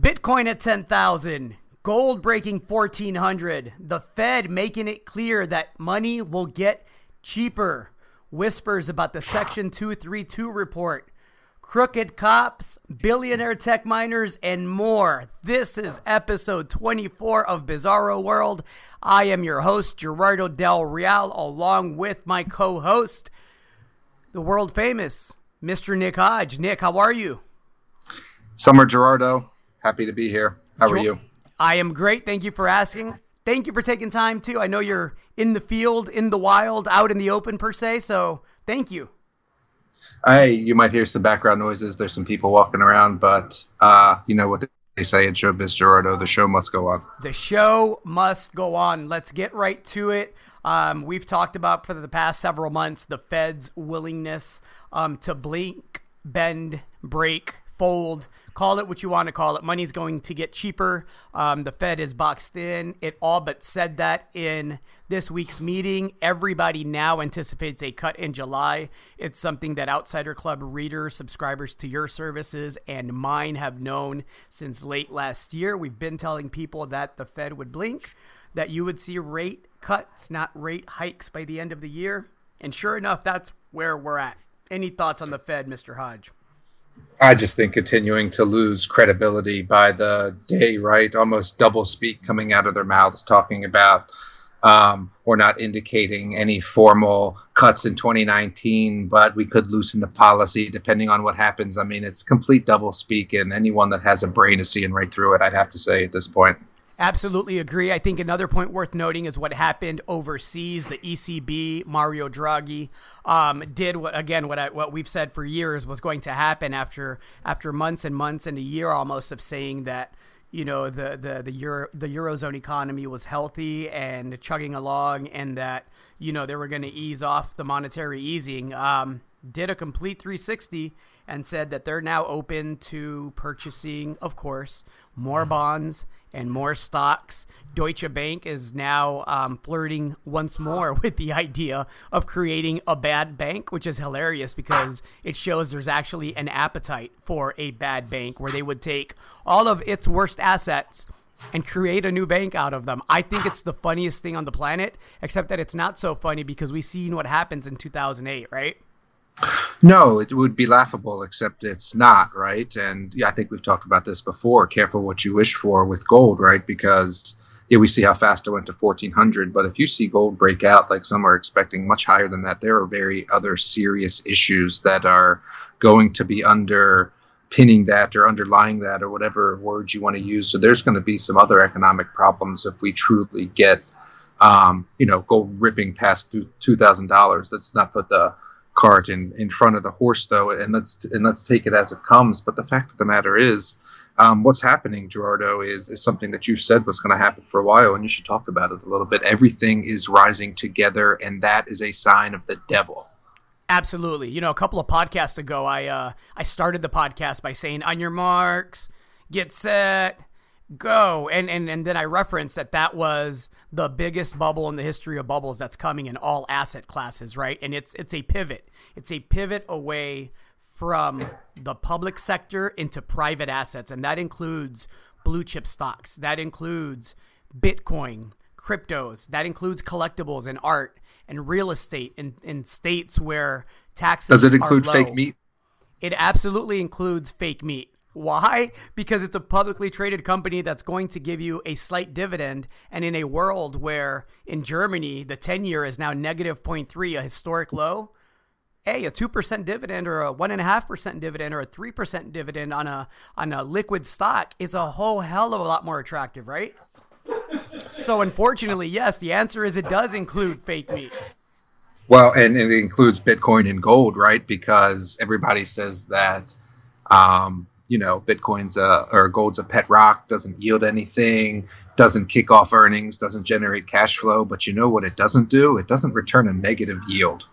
Bitcoin at 10,000, gold breaking 1400, the Fed making it clear that money will get cheaper, whispers about the Section 232 report, crooked cops, billionaire tech miners, and more. This is episode 24 of Bizarro World. I am your host, Gerardo Del Real, along with my co host, the world famous Mr. Nick Hodge. Nick, how are you? Summer Gerardo, happy to be here. How are you? I am great. Thank you for asking. Thank you for taking time too. I know you're in the field, in the wild, out in the open per se. So thank you. Hey, you might hear some background noises. There's some people walking around, but uh, you know what they say in showbiz, Gerardo. The show must go on. The show must go on. Let's get right to it. Um, we've talked about for the past several months the Fed's willingness um, to blink, bend, break, fold, call it what you want to call it. Money's going to get cheaper. Um, the Fed is boxed in. It all but said that in this week's meeting. Everybody now anticipates a cut in July. It's something that Outsider Club readers, subscribers to your services, and mine have known since late last year. We've been telling people that the Fed would blink, that you would see rate cuts, not rate hikes by the end of the year. And sure enough, that's where we're at. Any thoughts on the Fed, Mr. Hodge? I just think continuing to lose credibility by the day, right? Almost double speak coming out of their mouths, talking about um, or not indicating any formal cuts in 2019, but we could loosen the policy depending on what happens. I mean, it's complete double speak, and anyone that has a brain is seeing right through it, I'd have to say at this point. Absolutely agree. I think another point worth noting is what happened overseas. The ECB, Mario Draghi, um, did what again what I, what we've said for years was going to happen after after months and months and a year almost of saying that you know the the the euro the eurozone economy was healthy and chugging along, and that you know they were going to ease off the monetary easing. Um, did a complete 360 and said that they're now open to purchasing, of course, more bonds and more stocks. Deutsche Bank is now um, flirting once more with the idea of creating a bad bank, which is hilarious because it shows there's actually an appetite for a bad bank where they would take all of its worst assets and create a new bank out of them. I think it's the funniest thing on the planet, except that it's not so funny because we've seen what happens in 2008, right? No, it would be laughable, except it's not, right? And yeah, I think we've talked about this before. Careful what you wish for with gold, right? Because yeah, we see how fast it went to 1400, but if you see gold break out like some are expecting much higher than that, there are very other serious issues that are going to be under pinning that or underlying that or whatever words you want to use. So there's going to be some other economic problems if we truly get, um, you know, gold ripping past two thousand dollars. Let's not put the cart in, in front of the horse though and let's and let's take it as it comes. But the fact of the matter is um, what's happening gerardo is, is something that you've said was going to happen for a while and you should talk about it a little bit. Everything is rising together and that is a sign of the devil. Absolutely. You know a couple of podcasts ago i uh, i started the podcast by saying on your marks get set go. And and and then i referenced that that was the biggest bubble in the history of bubbles that's coming in all asset classes right? And it's it's a pivot. It's a pivot away from the public sector into private assets. And that includes blue chip stocks. That includes bitcoin cryptos. That includes collectibles and art and real estate in, in states where taxes does it include fake meat? It absolutely includes fake meat why? Because it's a publicly traded company that's going to give you a slight dividend. And in a world where in Germany, the 10 year is now negative 0.3, a historic low, hey, a 2% dividend or a 1.5% dividend or a 3% dividend on a, on a liquid stock is a whole hell of a lot more attractive, right? So, unfortunately, yes, the answer is it does include fake meat. Well, and, it includes Bitcoin and gold, right? Because everybody says that um, you know, Bitcoin's a, or gold's a pet rock, doesn't yield anything, doesn't kick off earnings, doesn't generate cash flow. But you know what it doesn't do? It doesn't return a negative yield.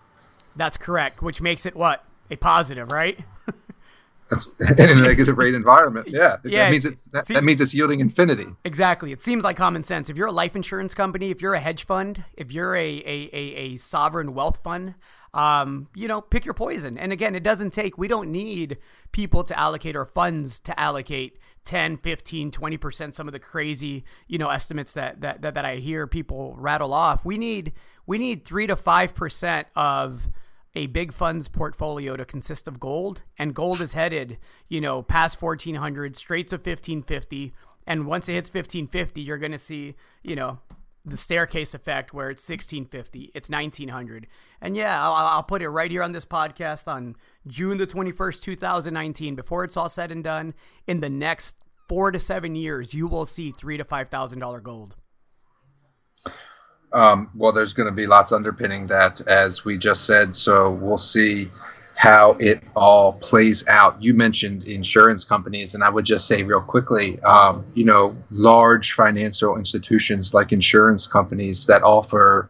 That's correct, which makes it what? A positive, right? That's in a negative rate environment. Yeah, yeah that means it's, that, seems, that means it's yielding infinity. Exactly. It seems like common sense. If you're a life insurance company, if you're a hedge fund, if you're a a, a, a sovereign wealth fund, um, you know, pick your poison. And again, it doesn't take, we don't need people to allocate or funds to allocate 10, 15, 20%, some of the crazy, you know, estimates that, that, that, that I hear people rattle off. We need, we need three to 5% of a big funds portfolio to consist of gold and gold is headed, you know, past 1400 straight to 1550. And once it hits 1550, you're going to see, you know, the staircase effect where it's 1650, it's 1900. And yeah, I'll, I'll, put it right here on this podcast on June the 21st, 2019. Before it's all said and done, in the next four to seven years, you will see three to five thousand dollar gold. Um, well, there's going to be lots underpinning that, as we just said. So we'll see how it all plays out. You mentioned insurance companies, and I would just say real quickly, um, you know, large financial institutions like insurance companies that offer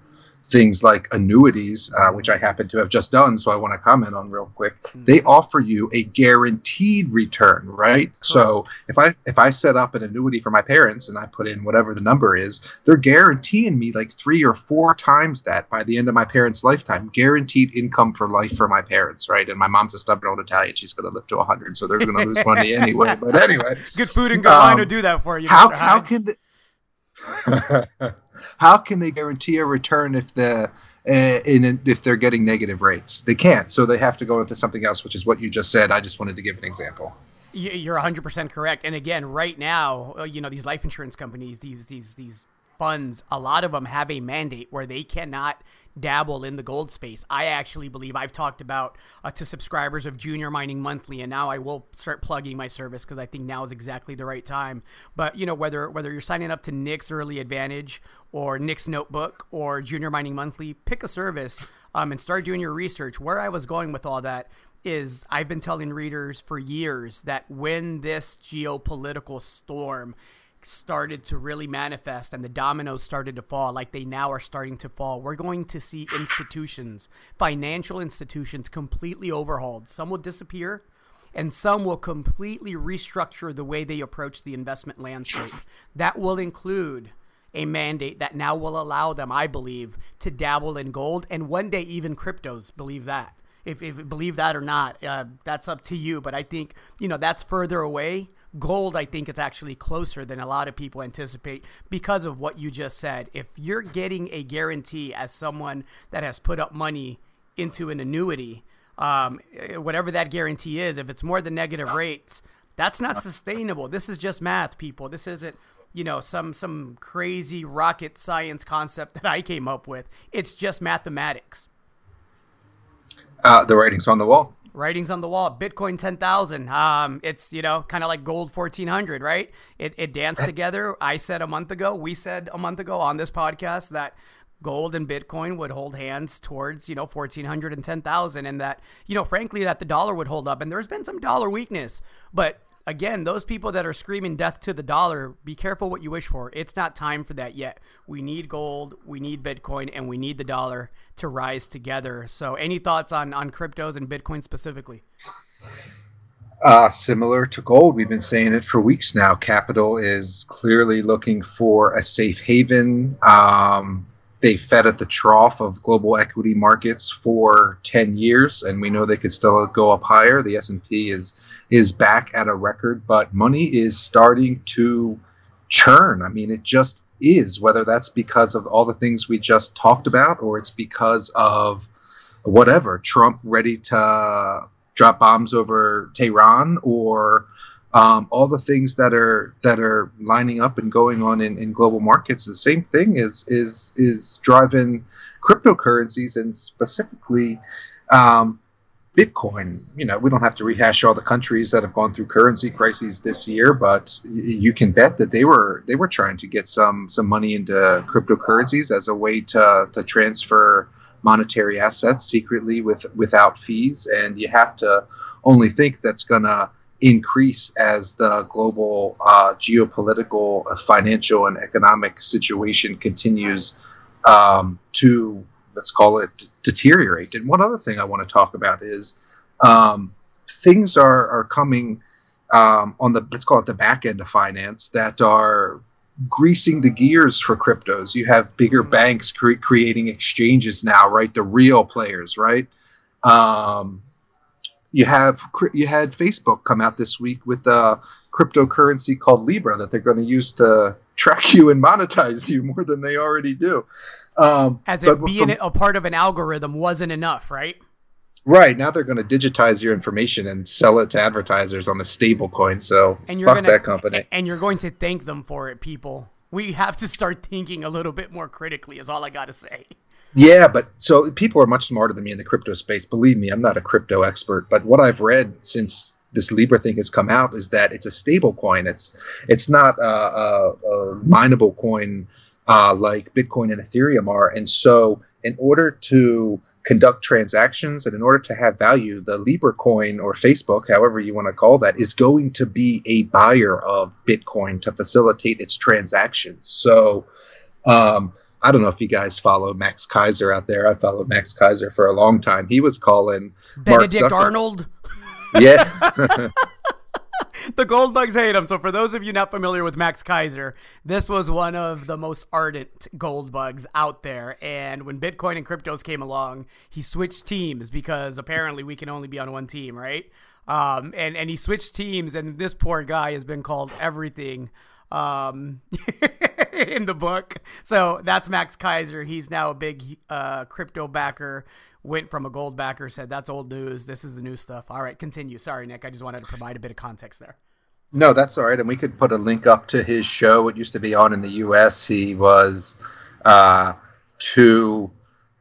things like annuities, uh, which I happen to have just done, so I want to comment on real quick. Mm-hmm. They offer you a guaranteed return, right? Cool. So if I if I set up an annuity for my parents and I put in whatever the number is, they're guaranteeing me like three or four times that by the end of my parents' lifetime, guaranteed income for life for my parents, right? And my mom's a stubborn old Italian; she's going to live to hundred, so they're going to lose money anyway. But anyway, good food and good um, wine will do that for you. How how can the, How can they guarantee a return if the uh, in if they're getting negative rates? They can't. So they have to go into something else, which is what you just said. I just wanted to give an example. You're 100% correct. And again, right now, uh, you know, these life insurance companies, these these these funds, a lot of them have a mandate where they cannot dabble in the gold space. I actually believe I've talked about uh, to subscribers of Junior Mining Monthly, and now I will start plugging my service because I think now is exactly the right time. But you know whether whether you're signing up to Nick's Early Advantage or Nick's Notebook or Junior Mining Monthly, pick a service um, and start doing your research. Where I was going with all that is I've been telling readers for years that when this geopolitical storm started to really manifest and the dominoes started to fall like they now are starting to fall. We're going to see institutions financial institutions completely overhauled. Some will disappear and some will completely restructure the way they approach the investment landscape. That will include a mandate that now will allow them i believe to dabble in gold and one day even cryptos. Believe that. If, if believe that or not uh, that's up to you but i think you know that's further away gold i think is actually closer than a lot of people anticipate because of what you just said. If you're getting a guarantee as someone that has put up money into an annuity um, whatever that guarantee is if it's more than negative rates that's not sustainable. This is just math people. This isn't you know some some crazy rocket science concept that i came up with. It's just mathematics. Uh, the writing's on the wall writings on the wall bitcoin 10000 um, it's you know kind of like gold 1400 right? It, it danced together. I said a month ago we said a month ago on this podcast that gold and bitcoin would hold hands towards you know 1400 and 10000 and that you know frankly that the dollar would hold up. And there's been some dollar weakness but again, those people that are screaming death to the dollar, be careful what you wish for. It's not time for that yet. We need gold, we need Bitcoin, and we need the dollar to rise together. So, any thoughts on, on cryptos and Bitcoin specifically? Uh, similar to gold, we've been saying it for weeks now. Capital is clearly looking for a safe haven. Um, they fed at the trough of global equity markets for 10 years, and we know they could still go up higher. The S&P is is back at a record, but money is starting to churn. I mean, it just is, whether that's because of all the things we just talked about or it's because of whatever, Trump ready to drop bombs over Tehran or um, all the things that are that are lining up and going on in, in global markets. The same thing is is is driving cryptocurrencies and specifically um, Bitcoin, you know, we don't have to rehash all the countries that have gone through currency crises this year, but you can bet that they were they were trying to get some some money into cryptocurrencies as a way to to transfer monetary assets secretly with without fees, and you have to only think that's gonna increase as the global uh, geopolitical, uh, financial, and economic situation continues um, to let's call it deteriorate. And one other thing I want to talk about is um, things are are coming um, on the let's call it the back end of finance that are greasing the gears for cryptos. You have bigger mm-hmm. banks cre- creating exchanges now, right? The real players, right? Um, you have you had Facebook come out this week with a cryptocurrency called Libra that they're going to use to track you and monetize you more than they already do. Um, As if being from, a part of an algorithm wasn't enough, right? Right now they're going to digitize your information and sell it to advertisers on a stable coin. So and you're fuck gonna, that company. And you're going to thank them for it, people. We have to start thinking a little bit more critically. Is all I got to say. Yeah, but so people are much smarter than me in the crypto space. Believe me, I'm not a crypto expert, but what I've read since this Libra thing has come out is that it's a stable coin. It's it's not a, a, a mineable coin uh, like Bitcoin and Ethereum are. And so, in order to conduct transactions and in order to have value, the Libra coin or Facebook, however you want to call that, is going to be a buyer of Bitcoin to facilitate its transactions. So, um, I don't know if you guys follow Max Keiser out there. I followed Max Keiser for a long time. He was calling Benedict Arnold. Yeah. the gold bugs hate him. So for those of you not familiar with Max Keiser, this was one of the most ardent gold bugs out there. And when Bitcoin and cryptos came along, he switched teams because apparently we can only be on one team, right? Um, and and he switched teams, and this poor guy has been called everything um, in the book. So that's Max Keiser. He's now a big uh, crypto backer went from a gold backer, said that's old news. This is the new stuff. All right, continue. Sorry, Nick. I just wanted to provide a bit of context there. No, that's all right. And we could put a link up to his show. It used to be on in the U.S. He was uh, too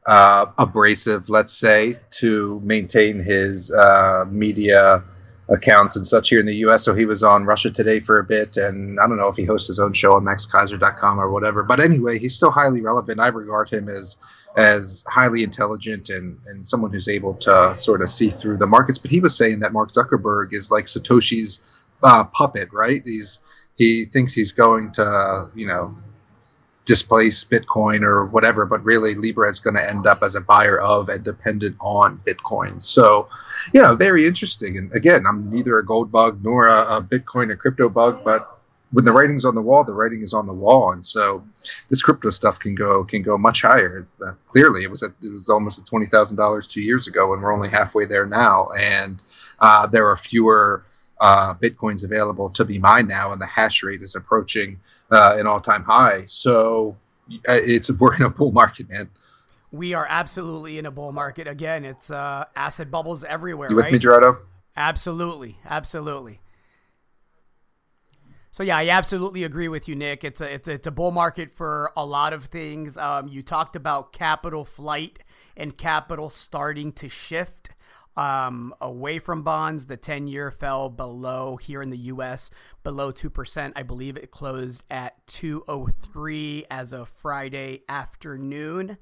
uh, abrasive, let's say, to maintain his uh, media accounts and such here in the U.S. So he was on Russia Today for a bit, and I don't know if he hosts his own show on MaxKeiser.com or whatever. But anyway, he's still highly relevant. I regard him as as highly intelligent and, and someone who's able to sort of see through the markets. But he was saying that Mark Zuckerberg is like Satoshi's uh, puppet, right? He's he thinks he's going to you know displace Bitcoin or whatever, but really Libra is going to end up as a buyer of and dependent on Bitcoin. So, you know, very interesting. And again, I'm neither a gold bug nor a, a Bitcoin or crypto bug, but when the writing's on the wall, the writing is on the wall, and so this crypto stuff can go can go much higher. Uh, clearly, it was at, it was almost at twenty thousand dollars two years ago, and we're only halfway there now. And uh, there are fewer uh, bitcoins available to be mined now, and the hash rate is approaching uh, an all time high. So uh, it's we're in a bull market, man. We are absolutely in a bull market again. It's uh, asset bubbles everywhere. You with right? me, Gerardo? Absolutely, absolutely. So yeah, I absolutely agree with you, Nick. It's a it's a, it's a bull market for a lot of things. Um, you talked about capital flight and capital starting to shift um, away from bonds. The ten year fell below here in the U.S. below two percent. I believe it closed at two oh three as of Friday afternoon.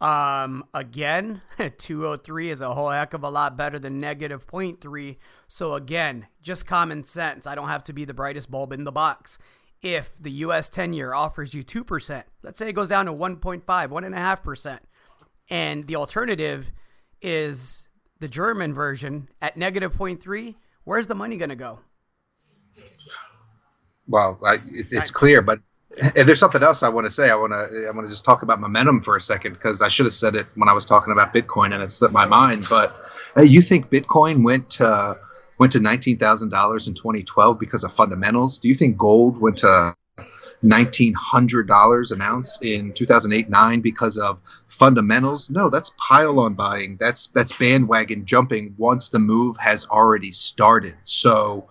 Um, again, 203 is a whole heck of a lot better than negative 0.3. So again, just common sense. I don't have to be the brightest bulb in the box. If the US 10 year offers you 2%, let's say it goes down to 1.5, 1.5%, and the alternative is the German version at negative 0.3, where's the money going to go? Well, I, it, it's clear, but and there's something else I want to say. I want to I want to just talk about momentum for a second because I should have said it when I was talking about Bitcoin and it slipped my mind. But hey, you think Bitcoin went to went to nineteen thousand dollars in 2012 because of fundamentals? Do you think gold went to nineteen hundred dollars an ounce in 2008 nine because of fundamentals? No, that's pile on buying. That's that's bandwagon jumping once the move has already started. So.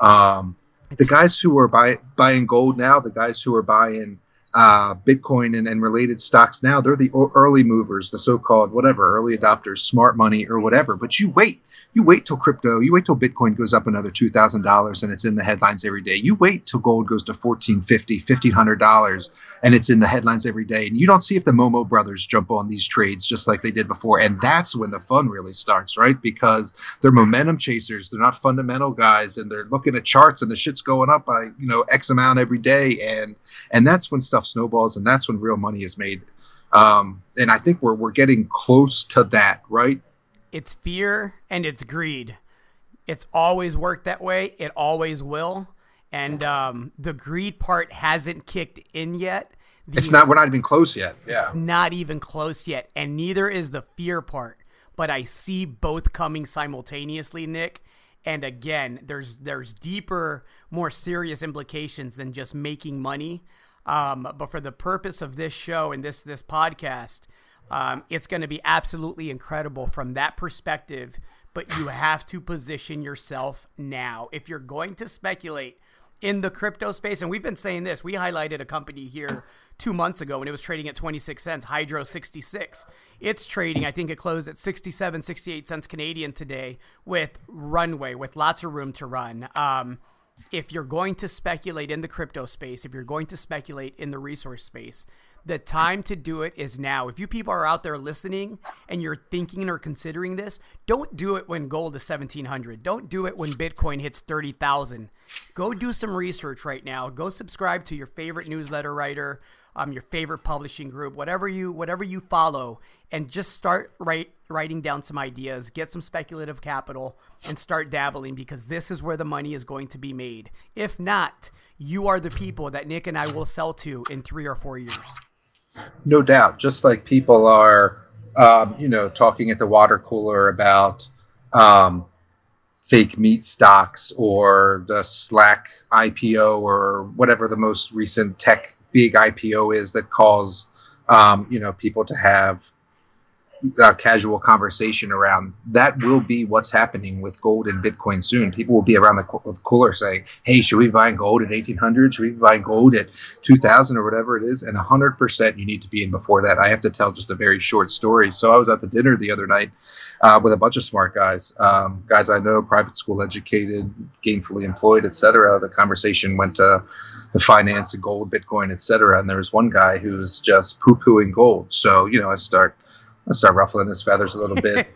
Um, the guys who are buy, buying gold now, the guys who are buying uh, Bitcoin and, and related stocks now, they're the early movers, the so-called whatever early adopters, smart money or whatever. But you wait, you wait till crypto, you wait till Bitcoin goes up another two thousand dollars and it's in the headlines every day. You wait till gold goes to fourteen fifty, fifteen hundred dollars and it's in the headlines every day. And you don't see if the Momo brothers jump on these trades just like they did before. And that's when the fun really starts, right? Because they're momentum chasers, they're not fundamental guys, and they're looking at charts and the shit's going up by you know X amount every day, and and that's when stuff snowballs, and that's when real money is made. Um, and I think we're we're getting close to that, right? it's fear and it's greed. It's always worked that way. It always will. And um, the greed part hasn't kicked in yet. The, it's not. We're not even close yet. Yeah. It's not even close yet, and neither is the fear part. but I see both coming simultaneously, Nick. And again, there's there's deeper, more serious implications than just making money. Um, but for the purpose of this show and this this podcast, um, it's going to be absolutely incredible from that perspective. But you have to position yourself now if you're going to speculate in the crypto space. And we've been saying this. We highlighted a company here two months ago when it was trading at 26 cents, Hydro 66. It's trading, I think it closed at 67, 68 cents Canadian today with runway, with lots of room to run. Um, if you're going to speculate in the crypto space, if you're going to speculate in the resource space, the time to do it is now. If you people are out there listening and you're thinking or considering this, don't do it when gold is 1700. Don't do it when Bitcoin hits 30,000. Go do some research right now. Go subscribe to your favorite newsletter writer, um, your favorite publishing group, whatever you whatever you follow, and just start write, writing down some ideas, get some speculative capital, and start dabbling because this is where the money is going to be made. If not, you are the people that Nick and I will sell to in three or four years. No doubt. Just like people are, um, you know, talking at the water cooler about um, fake meat stocks or the Slack IPO or whatever the most recent tech big IPO is that calls, um, you know, people to have a casual conversation around that will be what's happening with gold and Bitcoin soon. People will be around the cooler saying, "Hey, should we buying gold at 1800? Should we buying gold at 2000 or whatever it is?" And 100% you need to be in before that. I have to tell just a very short story. So I was at the dinner the other night uh, with a bunch of smart guys, um, guys I know, private school educated, gainfully employed, etc. The conversation went to the finance, of gold, Bitcoin, etc. And there was one guy who's just poo-pooing gold. So you know, I start I start ruffling his feathers a little bit,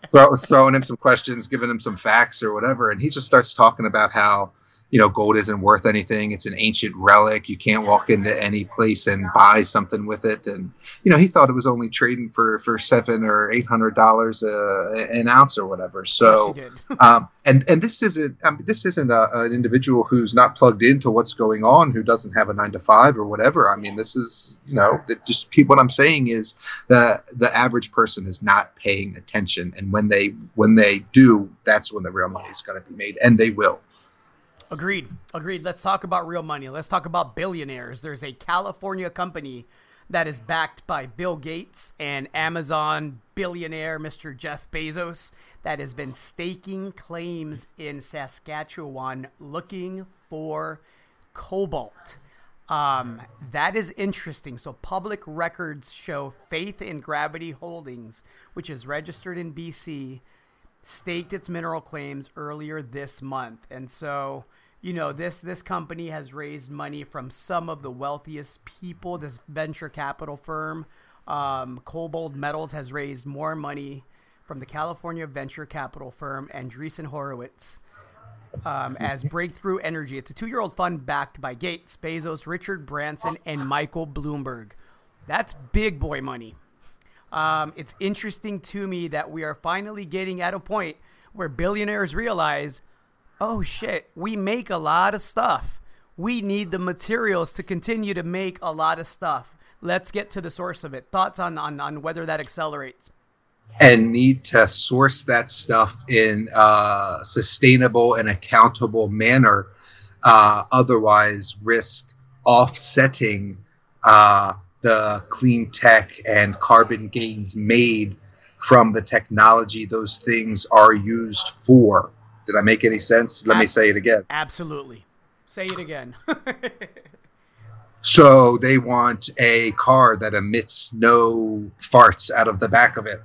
throw, throwing him some questions, giving him some facts or whatever, and he just starts talking about how you know, gold isn't worth anything. It's an ancient relic. You can't walk into any place and buy something with it. And you know, he thought it was only trading for for seven or eight hundred dollars an ounce or whatever. So, yes, um, and and this isn't I mean, this isn't a, an individual who's not plugged into what's going on, who doesn't have a nine to five or whatever. I mean, this is you know, just what I'm saying is the the average person is not paying attention, and when they when they do, that's when the real money is going to be made, and they will. Agreed. Agreed. Let's talk about real money. Let's talk about billionaires. There's a California company that is backed by Bill Gates and Amazon billionaire Mr. Jeff Bezos that has been staking claims in Saskatchewan looking for cobalt. Um, that is interesting. So, public records show Faith in Gravity Holdings, which is registered in BC, staked its mineral claims earlier this month. And so, you know this this company has raised money from some of the wealthiest people this venture capital firm um, KoBold Metals has raised more money from the California venture capital firm Andreessen Horowitz um, as Breakthrough Energy. It's a two-year-old fund backed by Gates, Bezos, Richard Branson, and Michael Bloomberg. That's big boy money. Um, it's interesting to me that we are finally getting at a point where billionaires realize oh shit, we make a lot of stuff. We need the materials to continue to make a lot of stuff. Let's get to the source of it. Thoughts on, on, on whether that accelerates? And need to source that stuff in a sustainable and accountable manner. Uh, otherwise, risk offsetting uh, the clean tech and carbon gains made from the technology those things are used for. Did I make any sense? Let Ab- me say it again. Absolutely. Say it again. so they want a car that emits no farts out of the back of it.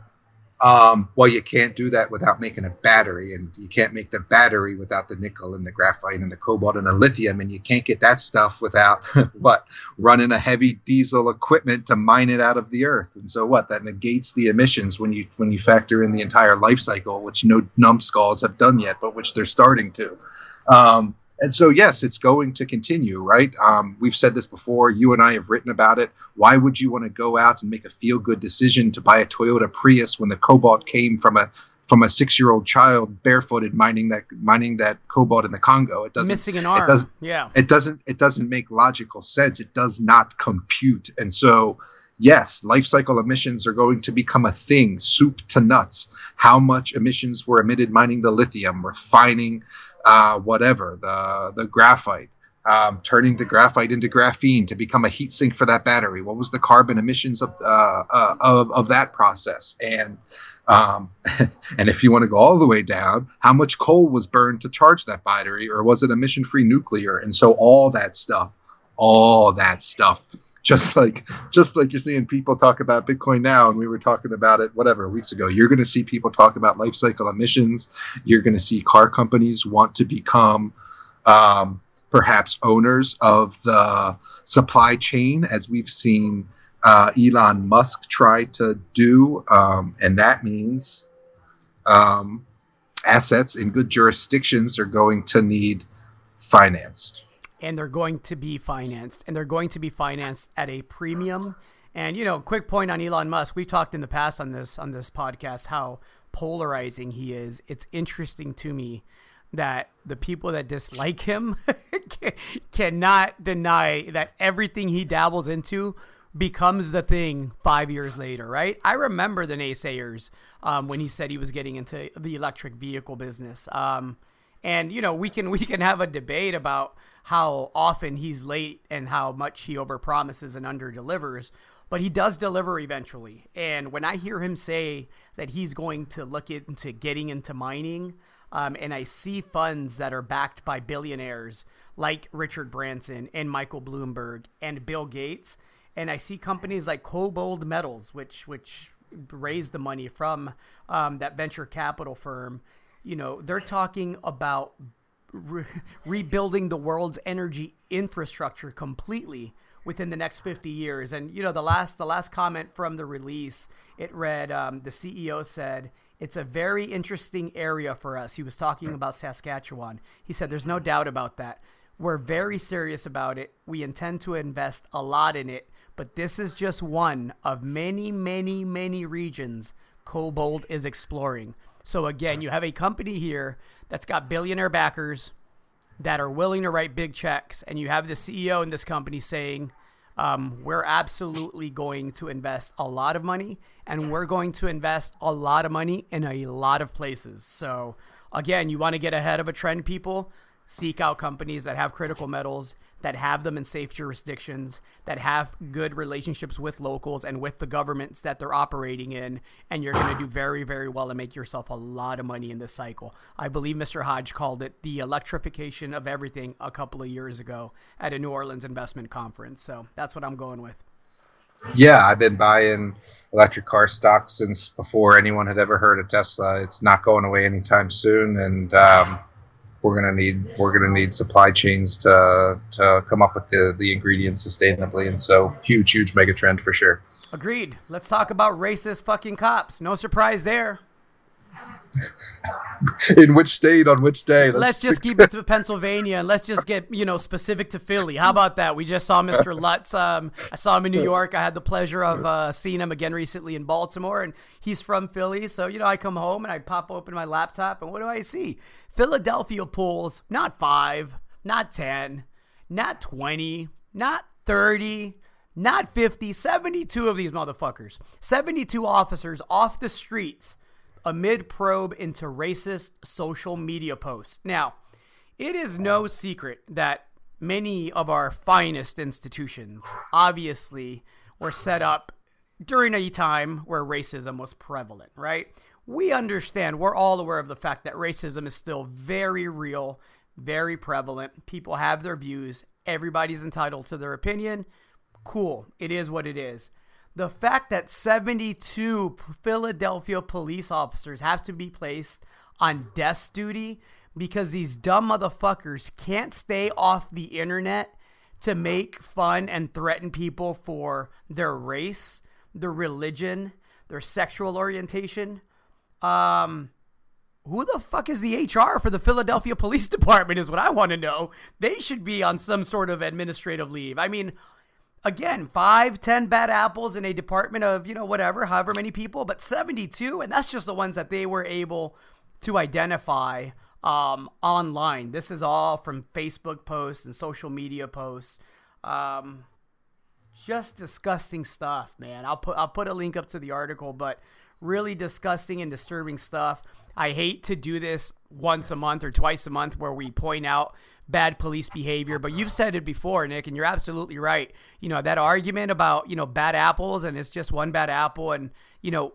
Um, well, you can't do that without making a battery, and you can't make the battery without the nickel and the graphite and the cobalt and the lithium, and you can't get that stuff without what running a heavy diesel equipment to mine it out of the earth. And so, what that negates the emissions when you when you factor in the entire life cycle, which no numbskulls have done yet, but which they're starting to. Um, and so, yes, it's going to continue, right? Um, we've said this before. You and I have written about it. Why would you want to go out and make a feel good decision to buy a Toyota Prius when the cobalt came from a from a six year old child barefooted mining that mining that cobalt in the Congo? It doesn't missing an arm. It does, yeah. It doesn't. It doesn't make logical sense. It does not compute. And so yes, life cycle emissions are going to become a thing, soup to nuts. How much emissions were emitted mining the lithium, refining uh, whatever, the, the graphite, um, turning the graphite into graphene to become a heat sink for that battery? What was the carbon emissions of, uh, uh, of, of that process? And um, and if you want to go all the way down, how much coal was burned to charge that battery, or was it emission free nuclear? And so all that stuff, all that stuff just like just like you're seeing people talk about Bitcoin now, and we were talking about it whatever weeks ago. You're going to see people talk about life cycle emissions. You're going to see car companies want to become um, perhaps owners of the supply chain, as we've seen uh, Elon Musk try to do, um, and that means um, assets in good jurisdictions are going to need financed and they're going to be financed, and they're going to be financed at a premium. And you know, quick point on Elon Musk. We've talked in the past on this on this podcast how polarizing he is. It's interesting to me that the people that dislike him cannot deny that everything he dabbles into becomes the thing five years later, right? I remember the naysayers um, when he said he was getting into the electric vehicle business. Um, and you know, we can we can have a debate about how often he's late and how much he overpromises and underdelivers, but he does deliver eventually. And when I hear him say that he's going to look into getting into mining, um, and I see funds that are backed by billionaires like Richard Branson and Michael Bloomberg and Bill Gates, and I see companies like KoBold Metals, which which raised the money from um, that venture capital firm. You know, they're talking about re- rebuilding the world's energy infrastructure completely within the next 50 years. And you know, the last the last comment from the release, it read um, the CEO said it's a very interesting area for us. He was talking about Saskatchewan. He said there's no doubt about that. We're very serious about it. We intend to invest a lot in it, but this is just one of many, many, many regions KoBold is exploring. So again, you have a company here that's got billionaire backers that are willing to write big checks, and you have the CEO in this company saying, um, "We're absolutely going to invest a lot of money, and we're going to invest a lot of money in a lot of places." So again, you want to get ahead of a trend, people. Seek out companies that have critical metals that have them in safe jurisdictions, that have good relationships with locals and with the governments that they're operating in, and you're going to do very, very well and make yourself a lot of money in this cycle. I believe Mr. Hodge called it the electrification of everything a couple of years ago at a New Orleans investment conference. So that's what I'm going with. Yeah, I've been buying electric car stocks since before anyone had ever heard of Tesla. It's not going away anytime soon, and um, we're gonna need we're gonna need supply chains to to come up with the the ingredients sustainably, and so huge huge mega trend for sure. Agreed. Let's talk about racist fucking cops. No surprise there. in which state on which day let's, let's just keep it to pennsylvania and let's just get you know specific to philly how about that we just saw mr lutz um, i saw him in new york i had the pleasure of uh, seeing him again recently in baltimore and he's from philly so you know i come home and i pop open my laptop and what do i see philadelphia pulls not five not ten not 20 not 30 not 50 72 of these motherfuckers 72 officers off the streets amid probe into racist social media posts. Now, it is no secret that many of our finest institutions obviously were set up during a time where racism was prevalent, right? We understand, we're all aware of the fact that racism is still very real, very prevalent. People have their views, everybody's entitled to their opinion. Cool, it is what it is the fact that 72 Philadelphia police officers have to be placed on desk duty because these dumb motherfuckers can't stay off the internet to make fun and threaten people for their race, their religion, their sexual orientation. Um, who the fuck is the HR for the Philadelphia Police Department is what I want to know. They should be on some sort of administrative leave. I mean, again, five, ten bad apples in a department of, you know, whatever, however many people, but 72, and that's just the ones that they were able to identify um, online. This is all from Facebook posts and social media posts. Um, just disgusting stuff, man. I'll put I'll put a link up to the article, but really disgusting and disturbing stuff. I hate to do this once a month or twice a month where we point out bad police behavior, but you've said it before, Nick, and you're absolutely right. You know, that argument about, you know, bad apples and it's just one bad apple and, you know,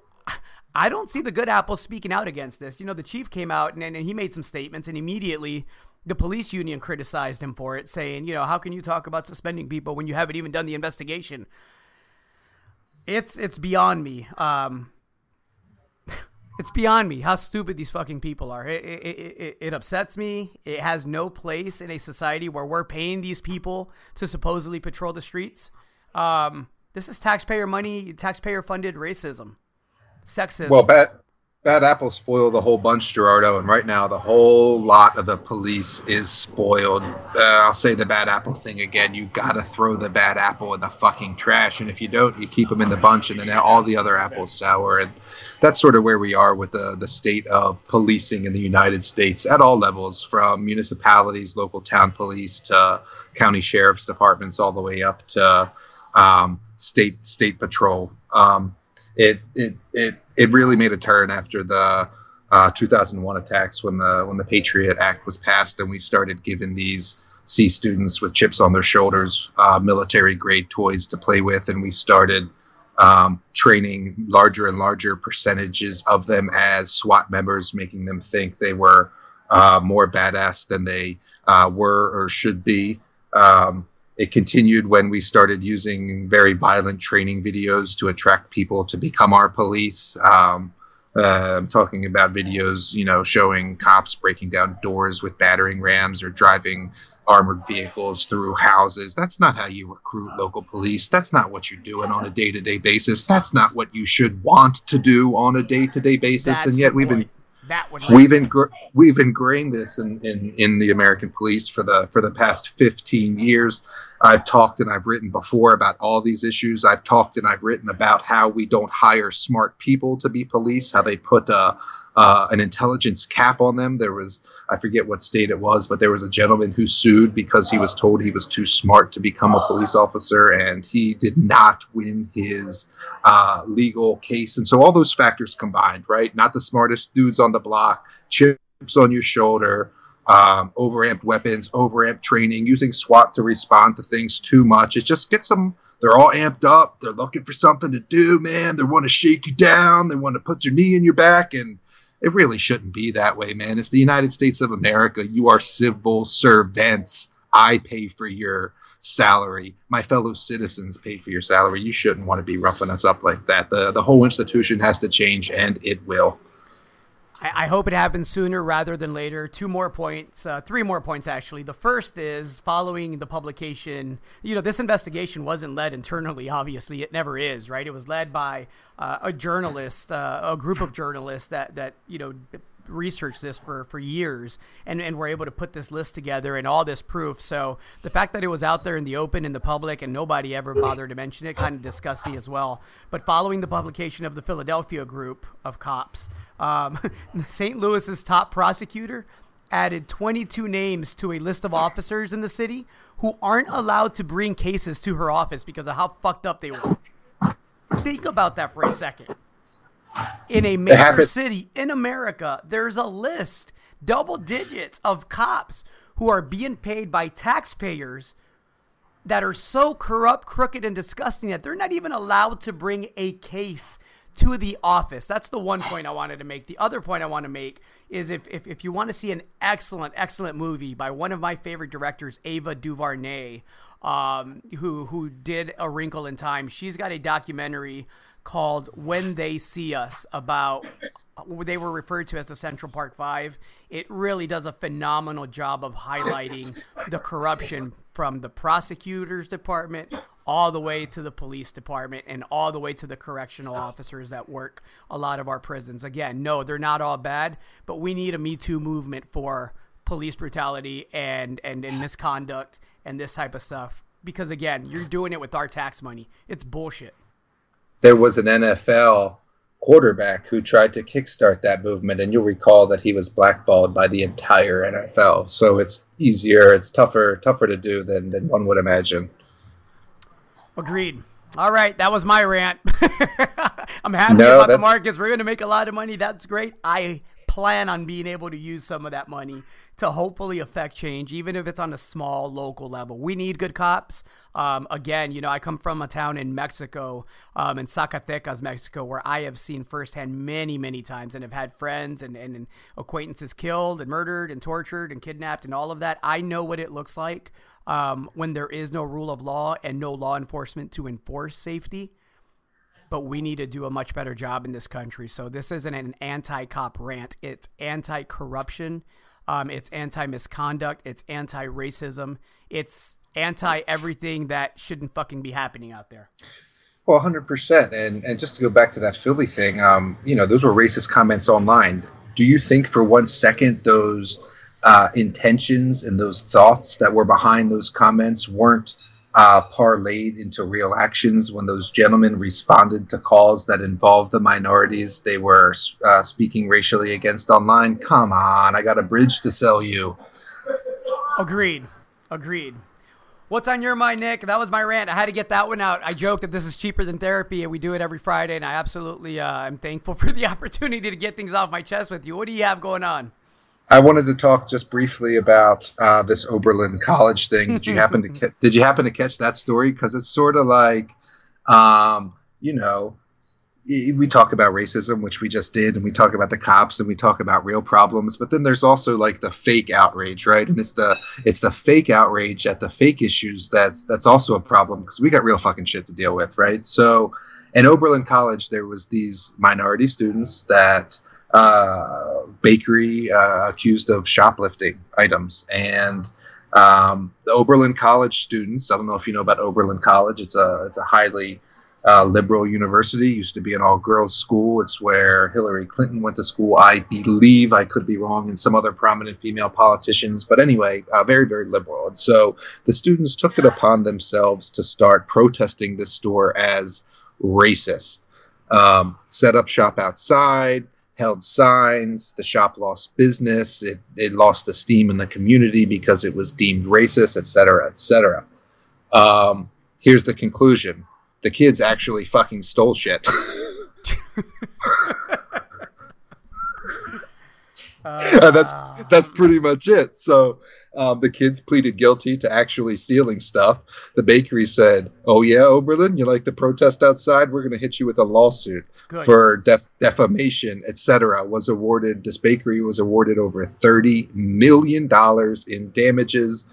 I don't see the good apples speaking out against this. You know, the chief came out and, and he made some statements and immediately the police union criticized him for it, saying, you know, how can you talk about suspending people when you haven't even done the investigation? It's it's beyond me. Um, it's beyond me how stupid these fucking people are. It, it, it, it, upsets me. It has no place in a society where we're paying these people to supposedly patrol the streets. Um, this is taxpayer money, taxpayer funded racism, sexism. Well, bet bad apples spoil the whole bunch, Gerardo. And right now, the whole lot of the police is spoiled. Uh, I'll say the bad apple thing again. You gotta throw the bad apple in the fucking trash, and if you don't, you keep them in the bunch, and then all the other apples sour. And that's sort of where we are with the the state of policing in the United States at all levels, from municipalities, local town police, to county sheriff's departments, all the way up to um, state state patrol. Um, it it it it really made a turn after the uh, 2001 attacks when the when the Patriot Act was passed and we started giving these C students with chips on their shoulders uh, military grade toys to play with, and we started um, training larger and larger percentages of them as SWAT members, making them think they were uh, more badass than they uh, were or should be. Um, it continued when we started using very violent training videos to attract people to become our police. Um, uh, I'm talking about videos, you know, showing cops breaking down doors with battering rams or driving armored vehicles through houses. That's not how you recruit local police. That's not what you're doing on a day to day basis. That's not what you should want to do on a day to day basis. That's and yet we've been that would we've ingra- we've ingrained this in, in, in the American police for the for the past 15 years. I've talked and I've written before about all these issues. I've talked and I've written about how we don't hire smart people to be police, how they put a, uh, an intelligence cap on them. There was, I forget what state it was, but there was a gentleman who sued because he was told he was too smart to become a police officer, and he did not win his uh, legal case. And so all those factors combined, right? Not the smartest dudes on the block, chips on your shoulder. Um, overamped weapons, overamped training, using SWAT to respond to things too much. It just gets them. They're all amped up. They're looking for something to do, man. They want to shake you down. They want to put your knee in your back, and it really shouldn't be that way, man. It's the United States of America. You are civil servants. I pay for your salary. My fellow citizens pay for your salary. You shouldn't want to be roughing us up like that. The the whole institution has to change, and it will. I, I hope it happens sooner rather than later. Two more points, uh, three more points actually. The first is following the publication. You know, this investigation wasn't led internally. Obviously, it never is, right? It was led by uh, a journalist, uh, a group of journalists that that you know researched this for for years and and were able to put this list together and all this proof. So the fact that it was out there in the open in the public and nobody ever bothered to mention it kind of disgusts me as well. But following the publication of the Philadelphia group of cops, um, St. Louis's top prosecutor added 22 names to a list of officers in the city who aren't allowed to bring cases to her office because of how fucked up they were. Think about that for a second. In a major city in America, there's a list, double digits, of cops who are being paid by taxpayers that are so corrupt, crooked, and disgusting that they're not even allowed to bring a case to the office. That's the one point I wanted to make. The other point I want to make is if, if, if you want to see an excellent, excellent movie by one of my favorite directors, Ava DuVernay, um, who who did A Wrinkle in Time, she's got a documentary called When They See Us about they were referred to as the Central Park Five. It really does a phenomenal job of highlighting the corruption from the prosecutor's department all the way to the police department and all the way to the correctional officers that work a lot of our prisons. Again, no, they're not all bad, but we need a Me Too movement for police brutality and, and, and misconduct and this type of stuff. Because again, you're doing it with our tax money. It's bullshit. There was an NFL quarterback who tried to kickstart that movement, and you'll recall that he was blackballed by the entire NFL. So it's easier, it's tougher, tougher to do than than one would imagine. Agreed. All right, that was my rant. I'm happy no, about the markets. We're going to make a lot of money. That's great. I plan on being able to use some of that money to hopefully affect change, even if it's on a small local level. We need good cops. Um, again, you know, I come from a town in Mexico, um, in Zacatecas, Mexico, where I have seen firsthand many, many times and have had friends and, and, and acquaintances killed and murdered and tortured and kidnapped and all of that. I know what it looks like um, when there is no rule of law and no law enforcement to enforce safety. But we need to do a much better job in this country. So this isn't an anti-cop rant; it's anti-corruption, um, it's anti-misconduct, it's anti-racism, it's anti everything that shouldn't fucking be happening out there. Well, hundred percent, and and just to go back to that Philly thing, um, you know, those were racist comments online. Do you think for one second those uh, intentions and those thoughts that were behind those comments weren't uh, parlayed into real actions when those gentlemen responded to calls that involved the minorities they were uh, speaking racially against online. Come on, I got a bridge to sell you. Agreed. Agreed. What's on your mind, Nick? That was my rant. I had to get that one out. I joke that this is cheaper than therapy, and we do it every Friday, and I absolutely uh, am thankful for the opportunity to get things off my chest with you. What do you have going on? I wanted to talk just briefly about uh, this Oberlin College thing. Did you happen to ca- did you happen to catch that story? Because it's sort of like, um, you know, we talk about racism, which we just did, and we talk about the cops, and we talk about real problems. But then there's also like the fake outrage, right? And it's the it's the fake outrage at the fake issues that that's also a problem because we got real fucking shit to deal with, right? So, in Oberlin College, there was these minority students that uh, bakery uh, accused of shoplifting items. And um, the Oberlin College students, I don't know if you know about Oberlin College, it's a, it's a highly uh, liberal university, used to be an all girls school. It's where Hillary Clinton went to school, I believe. I could be wrong, and some other prominent female politicians. But anyway, uh, very, very liberal. And so the students took it upon themselves to start protesting this store as racist. Um, set up shop outside, held signs. The shop lost business. It, it lost esteem in the community because it was deemed racist, etc., etc. Um, here's the conclusion: the kids actually fucking stole shit. uh, that's that's pretty much it. So um, the kids pleaded guilty to actually stealing stuff. The bakery said, "Oh yeah, Oberlin, you like the protest outside? We're going to hit you with a lawsuit Good. for def- defamation, etc." Was awarded. This bakery was awarded over thirty million dollars in damages.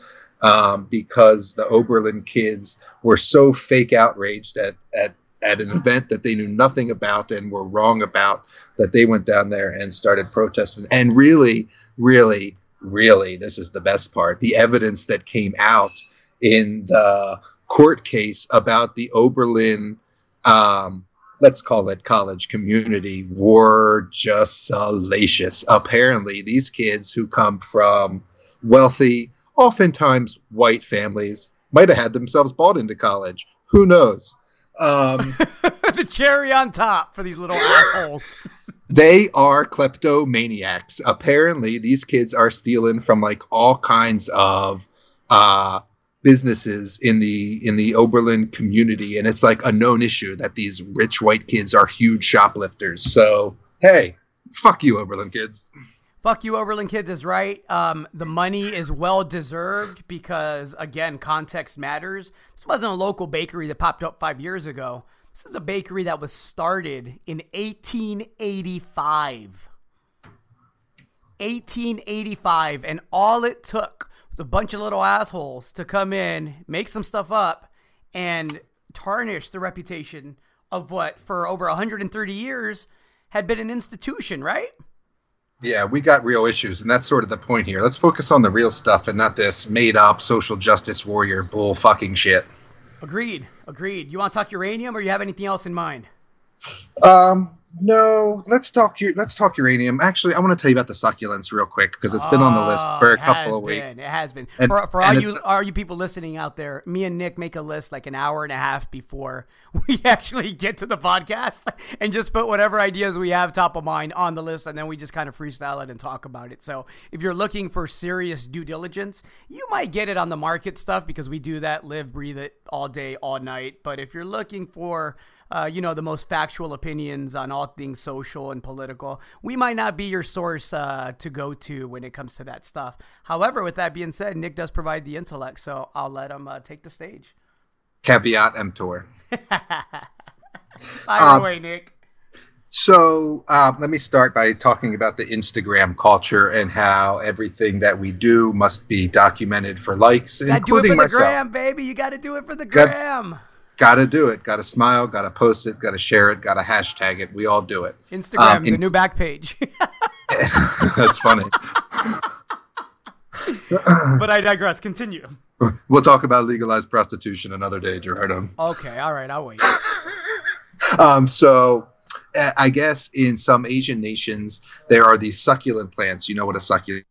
Um, because the Oberlin kids were so fake outraged at, at at an event that they knew nothing about and were wrong about that they went down there and started protesting and really really really this is the best part the evidence that came out in the court case about the oberlin um, let's call it college community were just salacious. Apparently these kids who come from wealthy oftentimes white families might have had themselves bought into college. Who knows? Um, the cherry on top for these little assholes. they are kleptomaniacs. Apparently, these kids are stealing from like all kinds of uh, businesses in the in the Oberlin community, and it's like a known issue that these rich white kids are huge shoplifters. So, hey, fuck you, Oberlin kids fuck you, Oberlin Kids is right. Um, the money is well deserved because, again, context matters. This wasn't a local bakery that popped up five years ago. This is a bakery that was started in 1885. 1885, and all it took was a bunch of little assholes to come in, make some stuff up, and tarnish the reputation of what, for over 130 years, had been an institution, right? Yeah, we got real issues, and that's sort of the point here. Let's focus on the real stuff and not this made up social justice warrior bull fucking shit. Agreed. Agreed. You want to talk uranium or you have anything else in mind? Um, No, let's talk. Let's talk uranium. Actually, I want to tell you about the succulents real quick because it's been on the list for a Oh, couple of been. weeks. It has been. And- for for all you all you people listening out there, me and Nick make a list like an hour and a half before we actually get to the podcast, and just put whatever ideas we have top of mind on the list, and then we just kind of freestyle it and talk about it. So if you're looking for serious due diligence, you might get it on the market stuff because we do that, live, breathe it all day, all night. But if you're looking for uh, you know, the most factual opinions on all things social and political. We might not be your source uh, to go to when it comes to that stuff. However, with that being said, Nick does provide the intellect, so I'll let him uh, take the stage. Caveat emptor. Either Um, way, Nick. So uh, let me start by talking about the Instagram culture and how everything that we do must be documented for likes, Gotta do it for the myself. gram, baby. You got to do it for the gram. Got to do it. Got to smile. Got to post it. Got to share it. Got to hashtag it. We all do it. Instagram, Um, the in- new Backpage. That's funny. but I digress. Continue. We'll talk about legalized prostitution another day, Gerardo. Okay, all right, I'll wait. Um, so uh, I guess in some Asian nations there are these succulent plants. You know what a succulent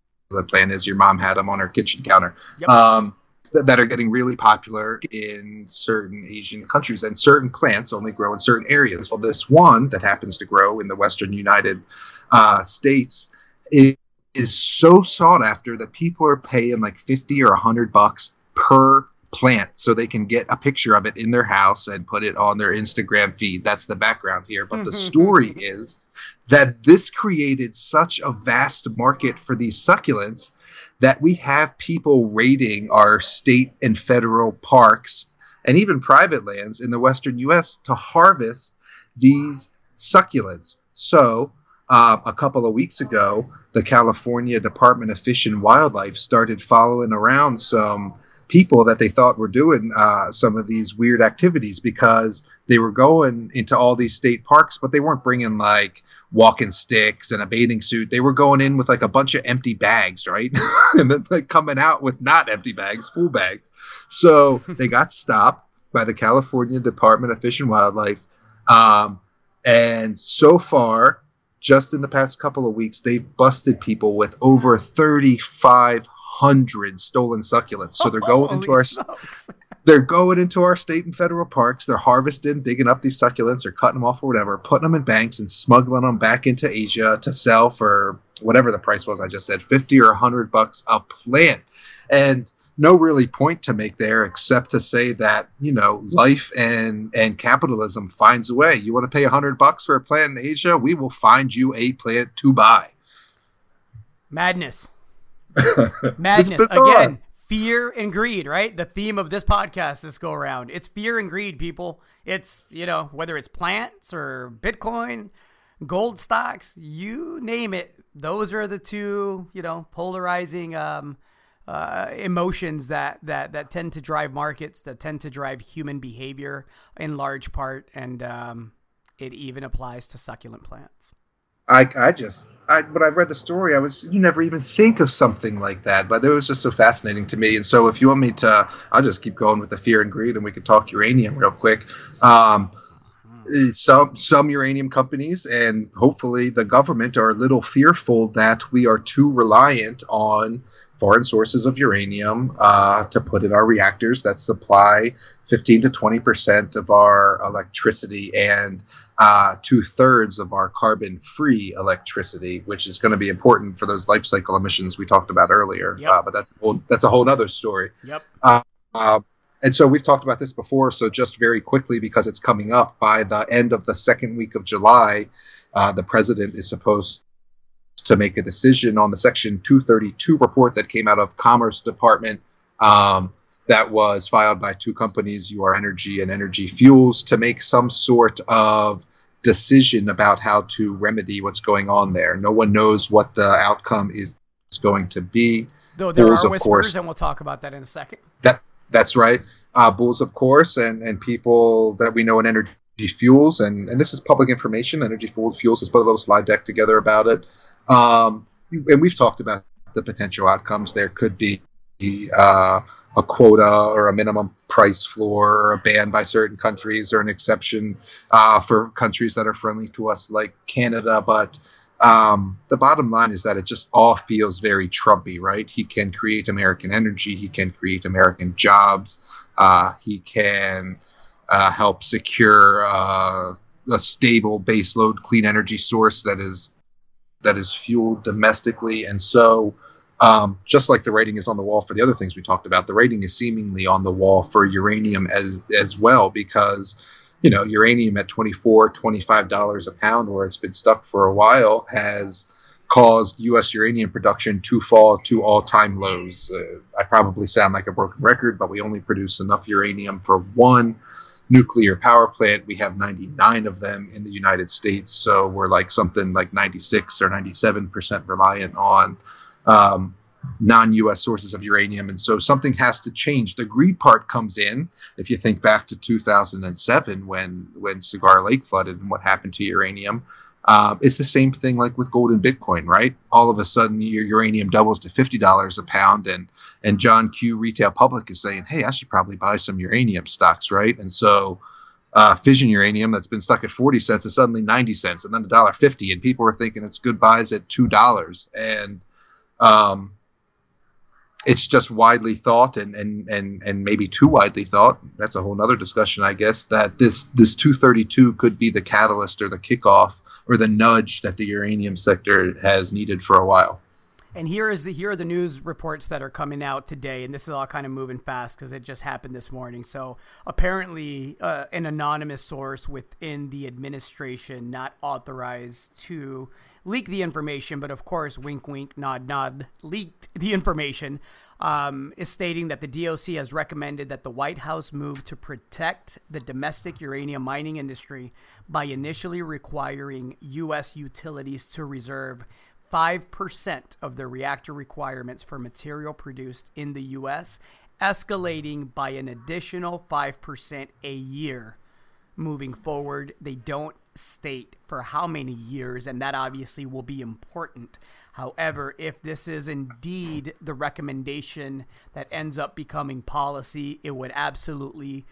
plant is? Your mom had them on her kitchen counter. Yep. Um, that are getting really popular in certain Asian countries, and certain plants only grow in certain areas. Well, this one that happens to grow in the Western United uh, States is, is so sought after that people are paying like fifty or hundred bucks per plant so they can get a picture of it in their house and put it on their Instagram feed. That's the background here. But the story is that this created such a vast market for these succulents that we have people raiding our state and federal parks and even private lands in the western US to harvest these succulents. So, um, a couple of weeks ago, the California Department of Fish and Wildlife started following around some people that they thought were doing uh, some of these weird activities because they were going into all these state parks, but they weren't bringing like walking sticks and a bathing suit. They were going in with like a bunch of empty bags, right? and then like coming out with not empty bags, full bags. So they got stopped by the California Department of Fish and Wildlife. Um, and so far, just in the past couple of weeks, they've busted people with over 3,500 stolen succulents. So they're going into our smokes. they're going into our state and federal parks. They're harvesting, digging up these succulents, or cutting them off or whatever, putting them in banks and smuggling them back into Asia to sell for whatever the price was. I just said fifty or hundred bucks a plant, and no really point to make there except to say that you know life and and capitalism finds a way. You want to pay a hundred bucks for a plant in Asia? We will find you a plant to buy. Madness. Madness. Again, fear and greed, right? The theme of this podcast this go around. It's fear and greed, people. It's, you know, whether it's plants or Bitcoin, gold stocks, you name it. Those are the two, you know, polarizing um, uh, emotions that, that, that tend to drive markets, that tend to drive human behavior in large part. And um, it even applies to succulent plants. I, I just, I, when I read the story, I was, you never even think of something like that, but it was just so fascinating to me. And so, if you want me to, I'll just keep going with the fear and greed, and we could talk uranium real quick. Um, some some uranium companies and hopefully the government are a little fearful that we are too reliant on foreign sources of uranium uh, to put in our reactors that supply 15 to 20 percent of our electricity and uh, two thirds of our carbon free electricity, which is going to be important for those life cycle emissions we talked about earlier. Yep. Uh, but that's a whole, that's a whole other story. Yep. And so we've talked about this before. So just very quickly, because it's coming up by the end of the second week of July, uh, the president is supposed to make a decision on the Section 232 report that came out of Commerce Department. Um, that was filed by two companies, Ur-Energy and Energy Fuels, to make some sort of decision about how to remedy what's going on there. No one knows what the outcome is going to be. Though there Bulls, are whispers, course. and we'll talk about that in a second. That that's right. Uh, bulls, of course, and and people that we know in energy fuels, and and this is public information. Energy fuels fuels has put a little slide deck together about it, um, and we've talked about the potential outcomes. There could be uh, a quota or a minimum price floor or a ban by certain countries or an exception uh, for countries that are friendly to us like Canada. But um, the bottom line is that it just all feels very Trumpy, right? He can create American energy, he can create American jobs, uh, he can uh, help secure uh, a stable baseload clean energy source that is that is fueled domestically, and so. Um, just like the rating is on the wall for the other things we talked about, the rating is seemingly on the wall for uranium as as well because you know uranium at 24 25 dollars a pound where it's been stuck for a while has caused U.S. uranium production to fall to all-time lows. Uh, I probably sound like a broken record, but we only produce enough uranium for one nuclear power plant. We have 99 of them in the United States, so we're like something like 96 or 97 percent reliant on um, non-U.S. sources of uranium, and so something has to change. The greed part comes in. If you think back to 2007, when when Cigar Lake flooded and what happened to uranium, um, it's the same thing like with gold and Bitcoin, right? All of a sudden, your uranium doubles to fifty dollars a pound, and and John Q. Retail Public is saying, "Hey, I should probably buy some uranium stocks, right?" And so. Uh, fission uranium that's been stuck at 40 cents is suddenly 90 cents and then a dollar 50 and people are thinking it's good buys at two dollars and um, it's just widely thought and, and, and, and maybe too widely thought. That's a whole other discussion i guess that this this 232 could be the catalyst or the kickoff or the nudge that the uranium sector has needed for a while and here is the here are the news reports that are coming out today, and this is all kind of moving fast because it just happened this morning. So apparently, uh, an anonymous source within the administration, not authorized to leak the information, but of course, wink, wink, nod, nod, leaked the information. Um, is stating that the DOC has recommended that the White House move to protect the domestic uranium mining industry by initially requiring U.S. utilities to reserve 5% of their reactor requirements for material produced in the U.S., escalating by an additional 5% a year. Moving forward, they don't state for how many years, and that obviously will be important. However, if this is indeed the recommendation that ends up becoming policy, it would absolutely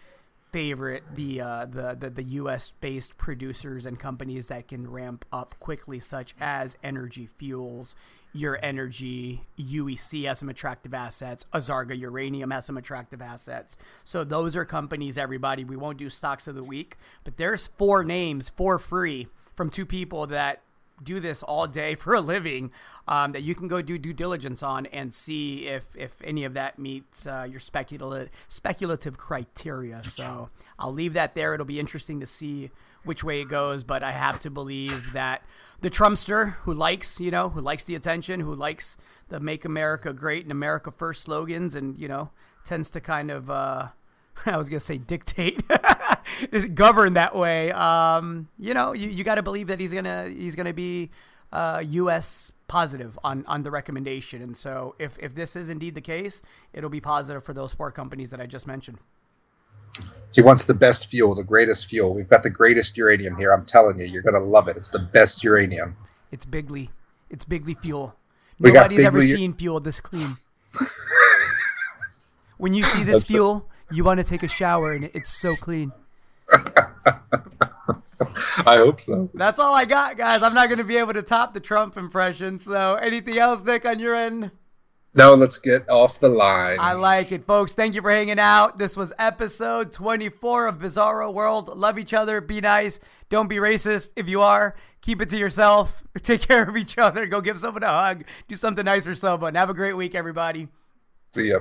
favorite the uh, the the, the U.S. based producers and companies that can ramp up quickly, such as Energy Fuels, Ur-Energy, UEC has some attractive assets, Azarga Uranium has some attractive assets. So those are companies. Everybody, we won't do stocks of the week, but there's four names for free from two people that do this all day for a living um, that you can go do due diligence on and see if if any of that meets uh, your speculative speculative criteria. So I'll leave that there. It'll be interesting to see which way it goes, but I have to believe that the Trumpster who likes you know who likes the attention, who likes the "Make America Great" and "America First" slogans, and you know tends to kind of. Uh, I was gonna say dictate, govern that way. Um, you know, you, you got to believe that he's gonna he's gonna be uh, U.S. positive on on the recommendation, and so if if this is indeed the case, it'll be positive for those four companies that I just mentioned. He wants the best fuel, the greatest fuel. We've got the greatest uranium here. I'm telling you, you're gonna love it. It's the best uranium. It's Bigley. It's Bigley fuel. Nobody's ever seen fuel this clean. when you see this That's fuel, you want to take a shower and it's so clean. I hope so. That's all I got, guys. I'm not going to be able to top the Trump impression. So, anything else, Nick, on your end? No, let's get off the line. I like it, folks. Thank you for hanging out. This was episode 24 of Bizarro World. Love each other. Be nice. Don't be racist. If you are, keep it to yourself. Take care of each other. Go give someone a hug. Do something nice for someone. Have a great week, everybody. See ya.